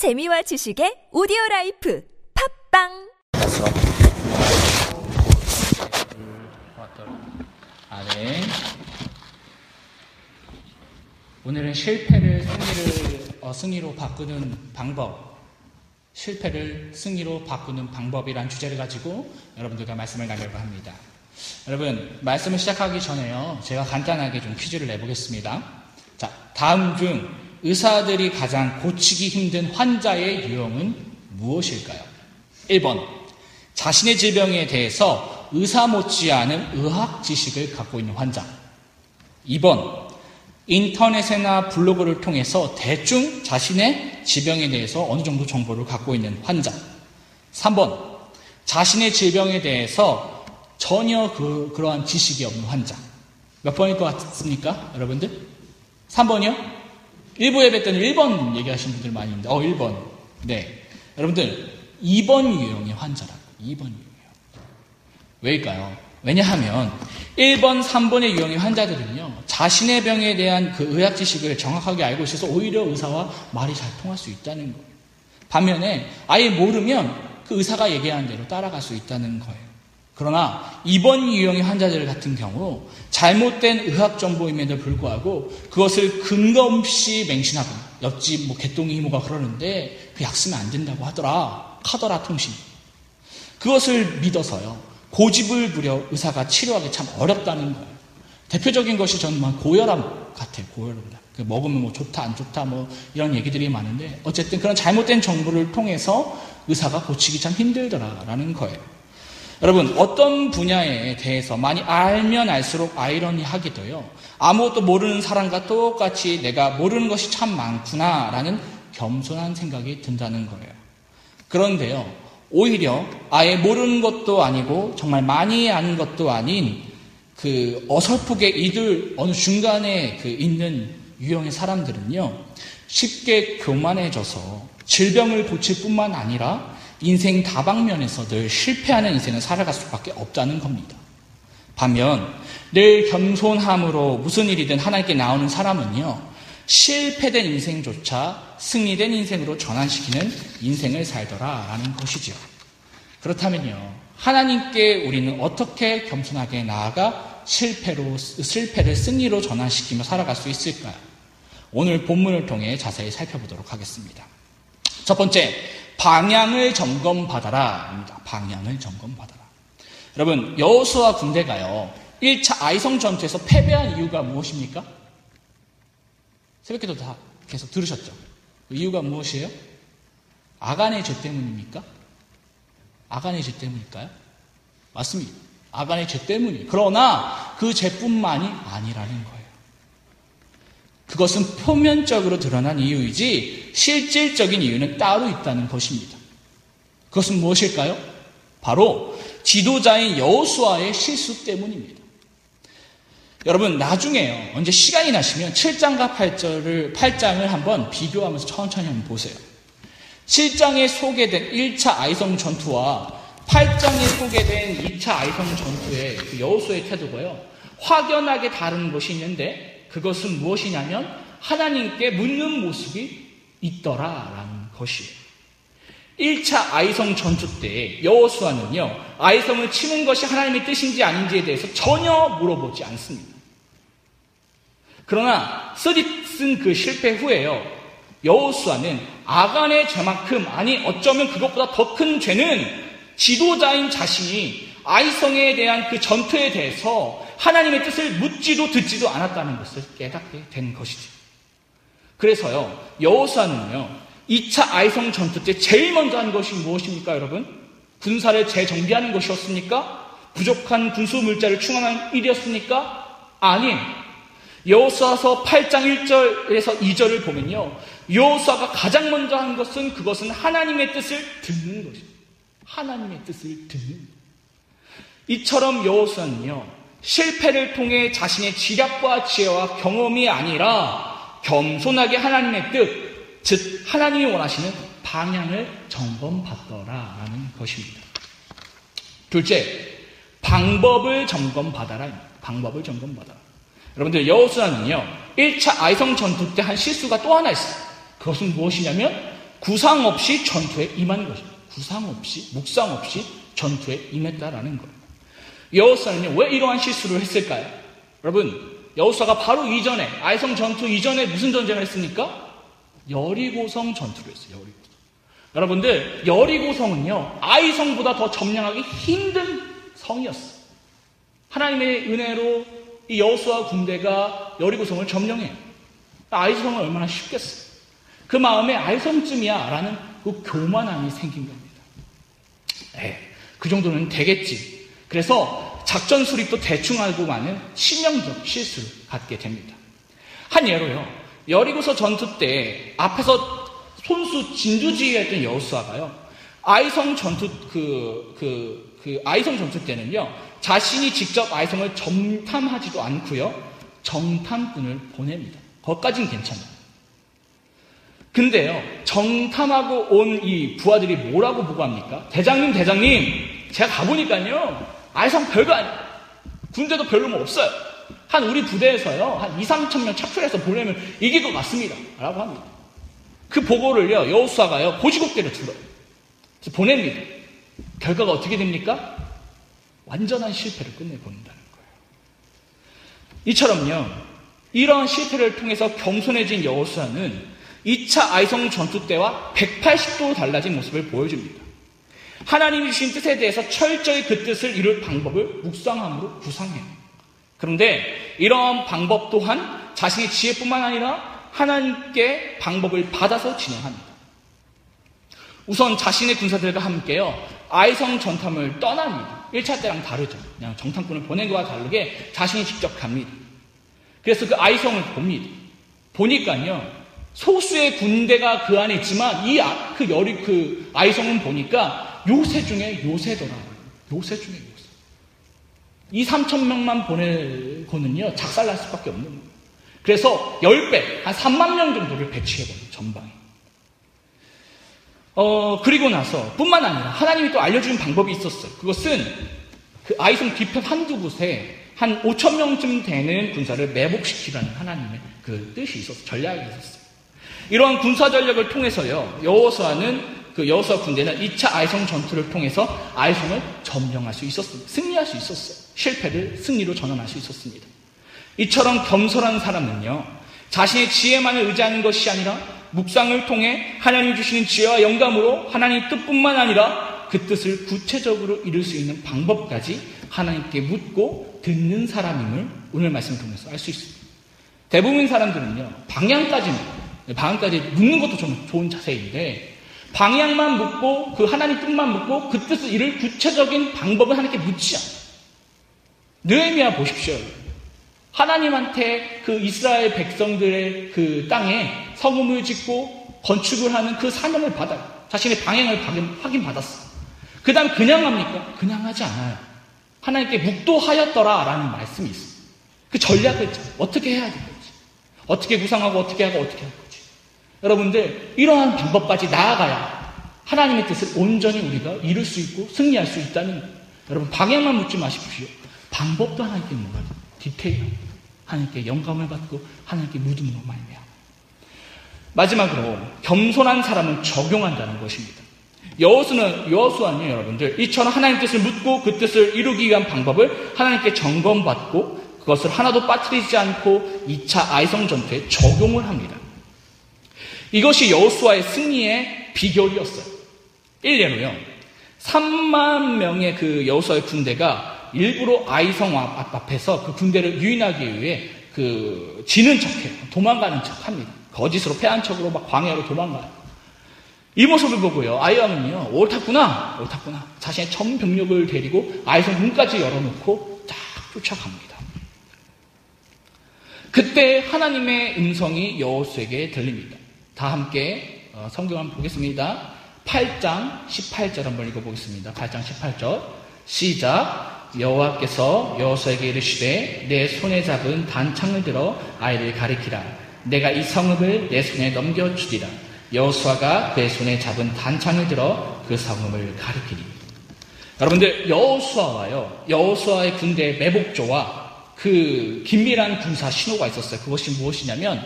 재미와 지식의 오디오 life 팟빵 됐어. 아, 네. 오늘은 실패를 승리를 어, 승리로 바꾸는 방법, 실패를 승리로 바꾸는 방법이란 주제를 가지고 여러분들과 말씀을 나누려고 합니다. 여러분, 말씀을 시작하기 전에요. 제가 간단하게 좀 퀴즈를 내보겠습니다. 자, 다음 중 의사들이 가장 고치기 힘든 환자의 유형은 무엇일까요? 1번. 자신의 질병에 대해서 의사 못지않은 의학 지식을 갖고 있는 환자. 2번. 인터넷이나 블로그를 통해서 대충 자신의 질병에 대해서 어느 정도 정보를 갖고 있는 환자. 3번. 자신의 질병에 대해서 전혀 그, 그러한 지식이 없는 환자. 몇 번일 것 같습니까? 여러분들? 3번이요? 일부 예배 때는 1번 얘기하시는 분들 많이 있는데, 어, 1번. 네. 여러분들, 2번 유형의 환자라고. 2번 유형이요. 왜일까요? 왜냐하면 1번, 3번의 유형의 환자들은요, 자신의 병에 대한 그 의학 지식을 정확하게 알고 있어서 오히려 의사와 말이 잘 통할 수 있다는 거예요. 반면에 아예 모르면 그 의사가 얘기하는 대로 따라갈 수 있다는 거예요. 그러나 이번 유형의 환자들 같은 경우 잘못된 의학 정보임에도 불구하고 그것을 근거 없이 맹신하고 옆집 뭐 개똥이 이모가 그러는데 그 약 쓰면 안 된다고 하더라 카더라 통신 그것을 믿어서요 고집을 부려 의사가 치료하기 참 어렵다는 거예요. 대표적인 것이 저는 고혈압 같아요. 고혈압. 그 먹으면 뭐 좋다 안 좋다 뭐 이런 얘기들이 많은데 어쨌든 그런 잘못된 정보를 통해서 의사가 고치기 참 힘들더라라는 거예요. 여러분, 어떤 분야에 대해서 많이 알면 알수록 아이러니하게도요, 아무것도 모르는 사람과 똑같이 내가 모르는 것이 참 많구나라는 겸손한 생각이 든다는 거예요. 그런데요, 오히려 아예 모르는 것도 아니고 정말 많이 아는 것도 아닌 그 어설프게 이들 어느 중간에 그 있는 유형의 사람들은요, 쉽게 교만해져서 질병을 고칠 뿐만 아니라 인생 다방면에서 늘 실패하는 인생을 살아갈 수밖에 없다는 겁니다. 반면 늘 겸손함으로 무슨 일이든 하나님께 나오는 사람은요. 실패된 인생조차 승리된 인생으로 전환시키는 인생을 살더라라는 것이죠. 그렇다면요. 하나님께 우리는 어떻게 겸손하게 나아가 실패로 실패를 승리로 전환시키며 살아갈 수 있을까요? 오늘 본문을 통해 자세히 살펴보도록 하겠습니다. 첫 번째, 방향을 점검받아라 입니다. 방향을 점검받아라. 여러분, 여호수아 군대가요. 1차 아이성 전투에서 패배한 이유가 무엇입니까? 새벽기도 다 계속 들으셨죠? 그 이유가 무엇이에요? 아간의 죄 때문입니까? 아간의 죄 때문일까요? 맞습니다. 아간의 죄 때문이. 그러나 그 죄뿐만이 아니라는 거예요. 그것은 표면적으로 드러난 이유이지 실질적인 이유는 따로 있다는 것입니다. 그것은 무엇일까요? 바로 지도자인 여호수아의 실수 때문입니다. 여러분 나중에요. 언제 시간이 나시면 7장과 8절을 8장을 한번 비교하면서 천천히 한번 보세요. 7장에 소개된 1차 아이성 전투와 8장에 소개된 2차 아이성 전투의 그 여호수의 태도가요. 확연하게 다른 것이 있는데 그것은 무엇이냐면 하나님께 묻는 모습이 있더라라는 것이에요. 1차 아이성 전투 때 여호수아는요. 아이성을 치는 것이 하나님의 뜻인지 아닌지에 대해서 전혀 물어보지 않습니다. 그러나 쓰디쓴 그 실패 후에요. 여호수아는 아간의 죄만큼 아니 어쩌면 그것보다 더 큰 죄는 지도자인 자신이 아이성에 대한 그 전투에 대해서 하나님의 뜻을 묻지도 듣지도 않았다는 것을 깨닫게 된 것이죠. 그래서요, 여호수아는요, 2차 아이성 전투 때 제일 먼저 한 것이 무엇입니까, 여러분? 군사를 재정비하는 것이었습니까? 부족한 군수 물자를 충원한 일이었습니까? 아니에요. 여호수아서 8장 1절에서 2절을 보면요. 여호수아가 가장 먼저 한 것은 그것은 하나님의 뜻을 듣는 것입니다. 하나님의 뜻을 듣는 이처럼 여호수아는요. 실패를 통해 자신의 지략과 지혜와 경험이 아니라 겸손하게 하나님의 뜻, 즉 하나님이 원하시는 방향을 점검받더라라는 것입니다. 둘째, 방법을 점검받아라. 방법을 점검받아라. 여러분들 여호수아는요. 1차 아이성 전투 때 한 실수가 또 하나 있어요. 그것은 무엇이냐면 구상 없이 전투에 임한 것입니다. 구상 없이, 묵상 없이 전투에 임했다라는 거예요. 여호사는요, 왜 이러한 실수를 했을까요? 여러분, 여호사가 바로 이전에, 아이성 전투 이전에 무슨 전쟁을 했습니까? 여리고성 전투를 했어요, 여리고성. 여러분들, 여리고성은요, 아이성보다 더 점령하기 힘든 성이었어요. 하나님의 은혜로 이 여호수아 군대가 여리고성을 점령해요. 아이성은 얼마나 쉽겠어요. 그 마음에 아이성쯤이야 라는 그 교만함이 생긴 겁니다. 네, 그 정도는 되겠지. 그래서 작전 수립도 대충 하고 많은 치명적 실수를 갖게 됩니다. 한 예로요. 여리고서 전투 때 앞에서 손수 진두지휘했던 여호수아가요. 아이성 전투 그, 그, 그 아이성 전투 때는요. 자신이 직접 아이성을 정탐하지도 않고요. 정탐꾼을 보냅니다. 거기까지는 괜찮아요. 근데요, 정탐하고 온 이 부하들이 뭐라고 보고합니까? 대장님, 대장님, 제가 가보니까요, 아이성 별거 아니에요. 군대도 별로 뭐 없어요. 한 우리 부대에서요, 한 2, 3천 명 착출해서 보내면 이길 것 같습니다. 라고 합니다. 그 보고를요, 여호수아가요, 고지국대로 들어요. 그래서 보냅니다. 결과가 어떻게 됩니까? 완전한 실패를 끝내버린다는 거예요. 이처럼요, 이러한 실패를 통해서 겸손해진 여호수아는 2차 아이성 전투 때와 180도 달라진 모습을 보여줍니다. 하나님이 주신 뜻에 대해서 철저히 그 뜻을 이룰 방법을 묵상함으로 구상해요. 그런데 이러한 방법 또한 자신의 지혜뿐만 아니라 하나님께 방법을 받아서 진행합니다. 우선 자신의 군사들과 함께요, 아이성 전탐을 떠납니다. 1차 때랑 다르죠. 그냥 정탐꾼을 보낸 것과 다르게 자신이 직접 갑니다. 그래서 그 아이성을 봅니다. 보니까요, 소수의 군대가 그 안에 있지만 이 그 열이 그 아이성은 보니까 요새 중에 요새더라고요. 요새 중에 요새. 2, 3천 명만 보내고는요, 작살날 수밖에 없는 거예요. 그래서 10배, 한 3만 명 정도를 배치해버려요, 전방에. 어, 그리고 나서 뿐만 아니라 하나님이 또 알려주는 방법이 있었어요. 그것은 그 아이성 뒤편 한두 곳에 한 5천 명쯤 되는 군사를 매복시키라는 하나님의 그 뜻이 있었어요. 전략이 있었어요. 이러한 군사 전략을 통해서요, 여호수아는 그 여호수아 군대는 2차 아이성 전투를 통해서 아이성을 점령할 수 있었습니다. 승리할 수 있었어요. 실패를 승리로 전환할 수 있었습니다. 이처럼 겸손한 사람은요, 자신의 지혜만을 의지하는 것이 아니라 묵상을 통해 하나님 주시는 지혜와 영감으로 하나님 뜻뿐만 아니라 그 뜻을 구체적으로 이룰 수 있는 방법까지 하나님께 묻고 듣는 사람임을 오늘 말씀을 통해서 알 수 있습니다. 대부분 사람들은요, 방향까지는, 방향까지 묻는 것도 좀 좋은 자세인데, 방향만 묻고, 그 하나님 뜻만 묻고, 그 뜻을 이룰 구체적인 방법을 하나님께 묻지 않아요. 느헤미야 보십시오. 하나님한테 그 이스라엘 백성들의 그 땅에 성음을 짓고 건축을 하는 그 사명을 받아요. 자신의 방향을 확인받았어. 그 다음 그냥 합니까? 그냥 하지 않아요. 하나님께 묵도하였더라 라는 말씀이 있어요. 그 전략을. 어떻게 해야 되는지. 어떻게 구상하고 어떻게 하고 어떻게 할 거지. 여러분들 이러한 방법까지 나아가야 하나님의 뜻을 온전히 우리가 이룰 수 있고 승리할 수 있다는. 여러분 방향만 묻지 마십시오. 방법도 하나님께 물어요. 디테일. 하나님께 영감을 받고 하나님께 묻음으로 말미암아. 마지막으로 겸손한 사람은 적용한다는 것입니다. 여호수는 여호수아는 여러분들 이처럼 하나님 뜻을 묻고 그 뜻을 이루기 위한 방법을 하나님께 점검받고 그것을 하나도 빠뜨리지 않고 2차 아이성 전투에 적용을 합니다. 이것이 여호수아의 승리의 비결이었어요. 일례로요. 3만 명의 그 여호수아의 군대가 일부러 아이성 앞에서 그 군대를 유인하기 위해 그 지는 척해요. 도망가는 척합니다. 거짓으로 패한 척으로 막 광야로 도망가요. 이 모습을 보고요. 아이왕은요, 옳았구나, 옳았구나. 자신의 전 병력을 데리고 아이성 문까지 열어놓고 쫙 쫓아갑니다. 그때 하나님의 음성이 여호수에게 들립니다. 다 함께 어, 성경 한번 보겠습니다. 8장 18절 한번 읽어보겠습니다. 8장 18절 시작 여호와께서 여호수에게 이르시되 내 손에 잡은 단창을 들어 아이를 가리키라 내가 이 성읍을 내 손에 넘겨주리라 여호수아가 그의 손에 잡은 단창을 들어 그 성읍을 가리키니 여러분들 여호수아와요 여호수아의 군대 매복조와 그 긴밀한 군사 신호가 있었어요. 그것이 무엇이냐면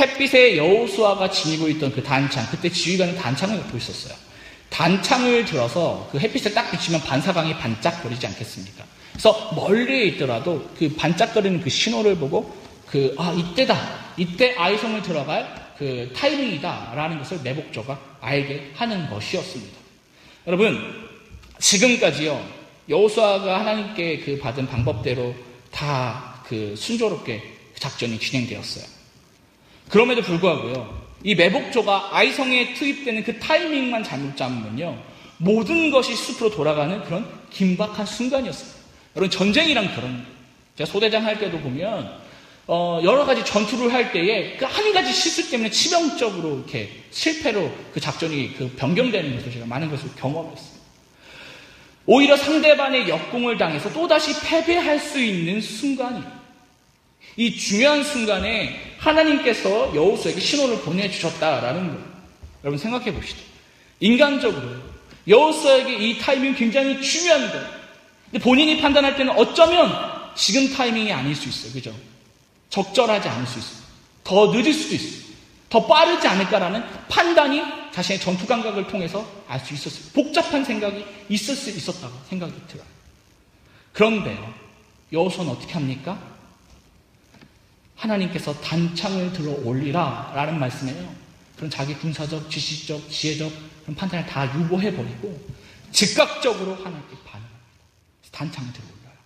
햇빛에 여호수아가 지니고 있던 그 단창, 그때 지휘관은 단창을 갖고 있었어요. 단창을 들어서 그 햇빛에 딱 비치면 반사광이 반짝거리지 않겠습니까? 그래서 멀리에 있더라도 그 반짝거리는 그 신호를 보고 그, 아, 이때다. 이때 아이성을 들어갈 그 타이밍이다. 라는 것을 내복조가 알게 하는 것이었습니다. 여러분, 지금까지요, 여호수아가 하나님께 그 받은 방법대로 다 그 순조롭게 작전이 진행되었어요. 그럼에도 불구하고요, 이 매복조가 아이성에 투입되는 그 타이밍만 잘못 잡으면요, 모든 것이 숲으로 돌아가는 그런 긴박한 순간이었어요. 여러분, 전쟁이란 그런, 제가 소대장 할 때도 보면, 어, 여러 가지 전투를 할 때에 그 한 가지 실수 때문에 치명적으로 이렇게 실패로 그 작전이 그 변경되는 것을 제가 많은 것을 경험했습니다. 오히려 상대방의 역공을 당해서 또다시 패배할 수 있는 순간이에요. 이 중요한 순간에 하나님께서 여호수에게 신호를 보내주셨다라는 거예요. 여러분 생각해 봅시다. 인간적으로 여호수에게 이 타이밍 굉장히 중요한 거예요. 근데 본인이 판단할 때는 어쩌면 지금 타이밍이 아닐 수 있어요. 그죠? 적절하지 않을 수 있어요. 더 늦을 수도 있어요. 더 빠르지 않을까라는 판단이 자신의 전투 감각을 통해서 알 수 있었어요. 복잡한 생각이 있을 수 있었다고 생각이 들어요. 그런데요, 여호수는 어떻게 합니까? 하나님께서 단창을 들어 올리라 라는 말씀에요. 그런 자기 군사적, 지식적, 지혜적 그런 판단을 다 유보해 버리고 즉각적으로 하나님께 반응합니다. 단창을 들어 올려요.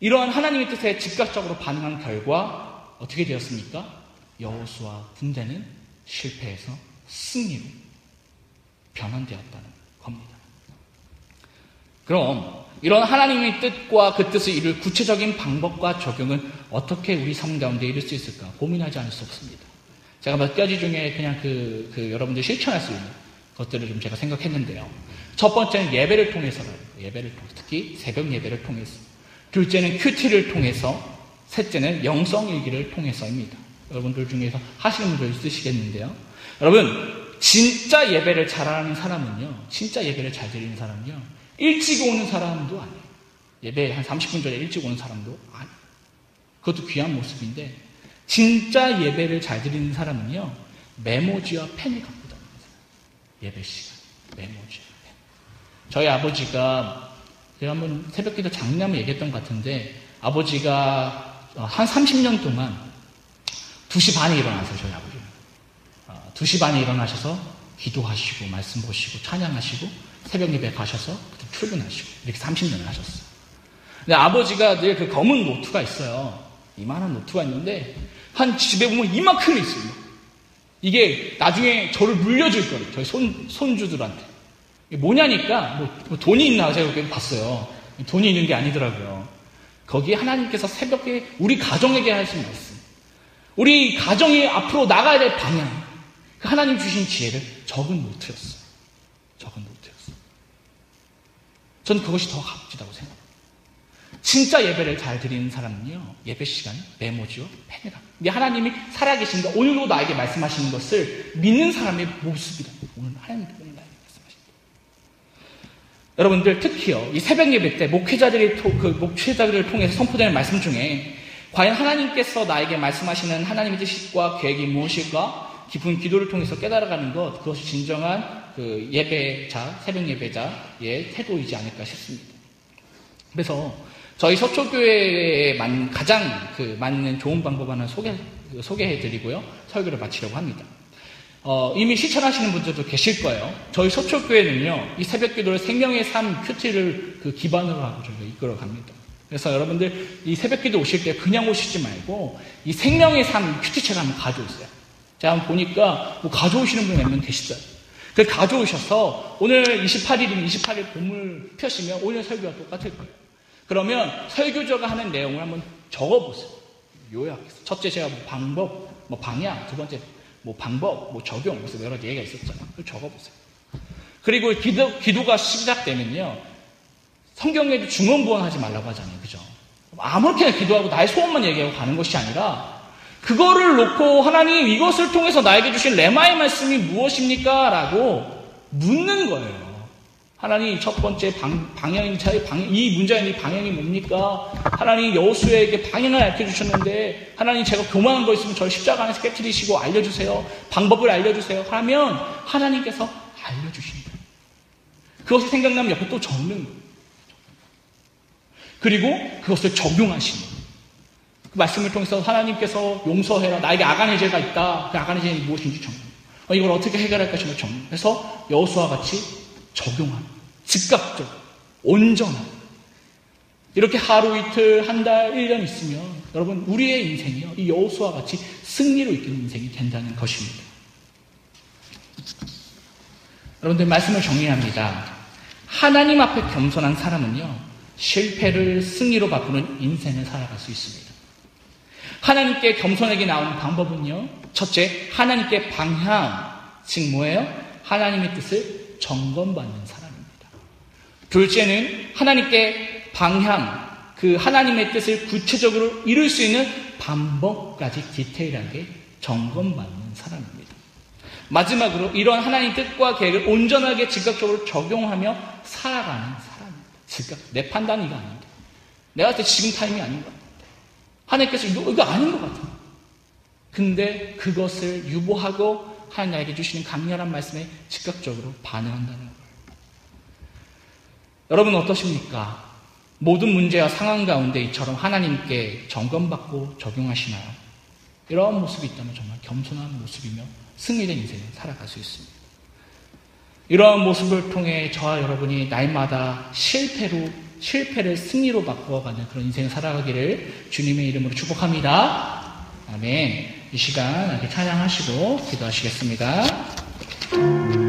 이러한 하나님의 뜻에 즉각적으로 반응한 결과 어떻게 되었습니까? 여호수와 군대는 실패해서 승리로 변환되었다는 겁니다. 그럼 이런 하나님의 뜻과 그 뜻을 이룰 구체적인 방법과 적용은 어떻게 우리 삶 가운데 이룰 수 있을까 고민하지 않을 수 없습니다. 제가 몇 가지 중에 그냥 그, 그 여러분들 실천할 수 있는 것들을 좀 제가 생각했는데요. 첫 번째는 예배를 통해서요. 예배를 통해 특히 새벽 예배를 통해서. 둘째는 큐티를 통해서. 셋째는 영성일기를 통해서입니다. 여러분들 중에서 하시는 분들 있으시겠는데요. 여러분, 진짜 예배를 잘하는 사람은요, 진짜 예배를 잘 드리는 사람은요, 일찍 오는 사람도 아니에요. 예배 한 30분 전에 일찍 오는 사람도 아니에요. 그것도 귀한 모습인데, 진짜 예배를 잘 드리는 사람은요, 메모지와 펜을 갖고 사람. 예배 시간. 메모지와 펜. 저희 아버지가, 제가 한번 새벽 기도 장남을 얘기했던 것 같은데, 아버지가 한 30년 동안 2시 반에 일어나세요, 저희 아버지는. 2시 어, 반에 일어나셔서 기도하시고, 말씀 보시고, 찬양하시고, 새벽 예배 가셔서 출근하시고, 이렇게 30년을 하셨어요. 근데 아버지가 늘 그 검은 노트가 있어요. 이만한 노트가 있는데, 한 집에 보면 이만큼 있어요. 이게 나중에 저를 물려줄 거예요. 저희 손, 손주들한테. 뭐냐니까, 뭐, 뭐 돈이 있나 제가 그렇게 봤어요. 돈이 있는 게 아니더라고요. 거기에 하나님께서 새벽에 우리 가정에게 하신 말씀. 우리 가정이 앞으로 나가야 될 방향, 그 하나님 주신 지혜를 적은 노트였어요. 적은 노트였어요. 저는 그것이 더 값지다고 생각합니다. 진짜 예배를 잘 드리는 사람은요, 예배 시간에 메모지와 펜을 합니다. 근데 하나님이 살아계신다. 오늘도 나에게 말씀하시는 것을 믿는 사람의 모습이다. 오늘 하나님께 오늘 나에게 말씀하신다. 여러분들 특히요, 이 새벽 예배 때 목회자들이, 그 목회자들을 통해서 선포되는 말씀 중에 과연 하나님께서 나에게 말씀하시는 하나님의 뜻과 계획이 무엇일까? 깊은 기도를 통해서 깨달아가는 것, 그것이 진정한 그 예배자, 새벽 예배자의 태도이지 않을까 싶습니다. 그래서 저희 서초교회에 가장 그 맞는 좋은 방법 하나 소개, 소개해드리고요. 설교를 마치려고 합니다. 어, 이미 실천하시는 분들도 계실 거예요. 저희 서초교회는요, 이 새벽 기도를 생명의 삶 큐티를 그 기반으로 하고 저희가 이끌어 갑니다. 그래서 여러분들 이 새벽 기도 오실 때 그냥 오시지 말고 이 생명의 삶 큐티책을 한번 가져오세요. 제가 한번 보니까 뭐 가져오시는 분이 몇명 계시어요. 그 가져오셔서 오늘 28일이면 28일 봄을 펴시면 오늘 설교와 똑같을 거예요. 그러면 설교자가 하는 내용을 한번 적어보세요. 요약해서. 첫째 제가 뭐 방법, 뭐 방향, 두 번째 뭐 방법, 뭐 적용, 그래서 여러 가지 얘기가 있었잖아요. 그 적어보세요. 그리고 기도, 기도가 시작되면요. 성경에도 중언부언하지 말라고 하잖아요. 그죠? 아무렇게나 기도하고 나의 소원만 얘기하고 가는 것이 아니라 그거를 놓고 하나님 이것을 통해서 나에게 주신 레마의 말씀이 무엇입니까? 라고 묻는 거예요. 하나님 첫 번째 방, 방향이 저의 방, 이 문제의 방향이 뭡니까? 하나님 여호수에게 방향을 알려주셨는데 하나님 제가 교만한 거 있으면 저를 십자가 안에서 깨뜨리시고 알려주세요. 방법을 알려주세요. 하면 하나님께서 알려주신다. 그것이 생각나면 옆에 또 적는 거예요. 그리고 그것을 적용하시는 그 말씀을 통해서 하나님께서 용서해라. 나에게 아간의 죄가 있다. 그 아간의 죄는 무엇인지 정리. 어, 이걸 어떻게 해결할 것인가 정리. 그래서 여호수와 같이 적용하는 즉각적, 온전한 이렇게 하루 이틀, 한 달, 1년 있으면 여러분 우리의 인생이요. 이 여호수와 같이 승리로 이끄는 인생이 된다는 것입니다. 여러분들 말씀을 정리합니다. 하나님 앞에 겸손한 사람은요. 실패를 승리로 바꾸는 인생을 살아갈 수 있습니다. 하나님께 겸손하게 나오는 방법은요. 첫째, 하나님께 방향, 즉 뭐예요? 하나님의 뜻을 점검받는 사람입니다. 둘째는 하나님께 방향, 그 하나님의 뜻을 구체적으로 이룰 수 있는 방법까지 디테일하게 점검받는 사람입니다. 마지막으로 이런 하나님 뜻과 계획을 온전하게 즉각적으로 적용하며 살아가는 사람입니다. 즉각, 내 판단이 이거 아닌데. 내가 때 지금 타임이 아닌 것 같아. 하나님께서 이거, 이거 아닌 것 같아. 근데 그것을 유보하고 하나님 나에게 주시는 강렬한 말씀에 즉각적으로 반응한다는 거예요. 여러분 어떠십니까? 모든 문제와 상황 가운데 이처럼 하나님께 점검받고 적용하시나요? 이러한 모습이 있다면 정말 겸손한 모습이며 승리된 인생을 살아갈 수 있습니다. 이러한 모습을 통해 저와 여러분이 날마다 실패로 실패를 승리로 바꾸어가는 그런 인생을 살아가기를 주님의 이름으로 축복합니다. 아멘. 이 시간 함께 찬양하시고 기도하시겠습니다.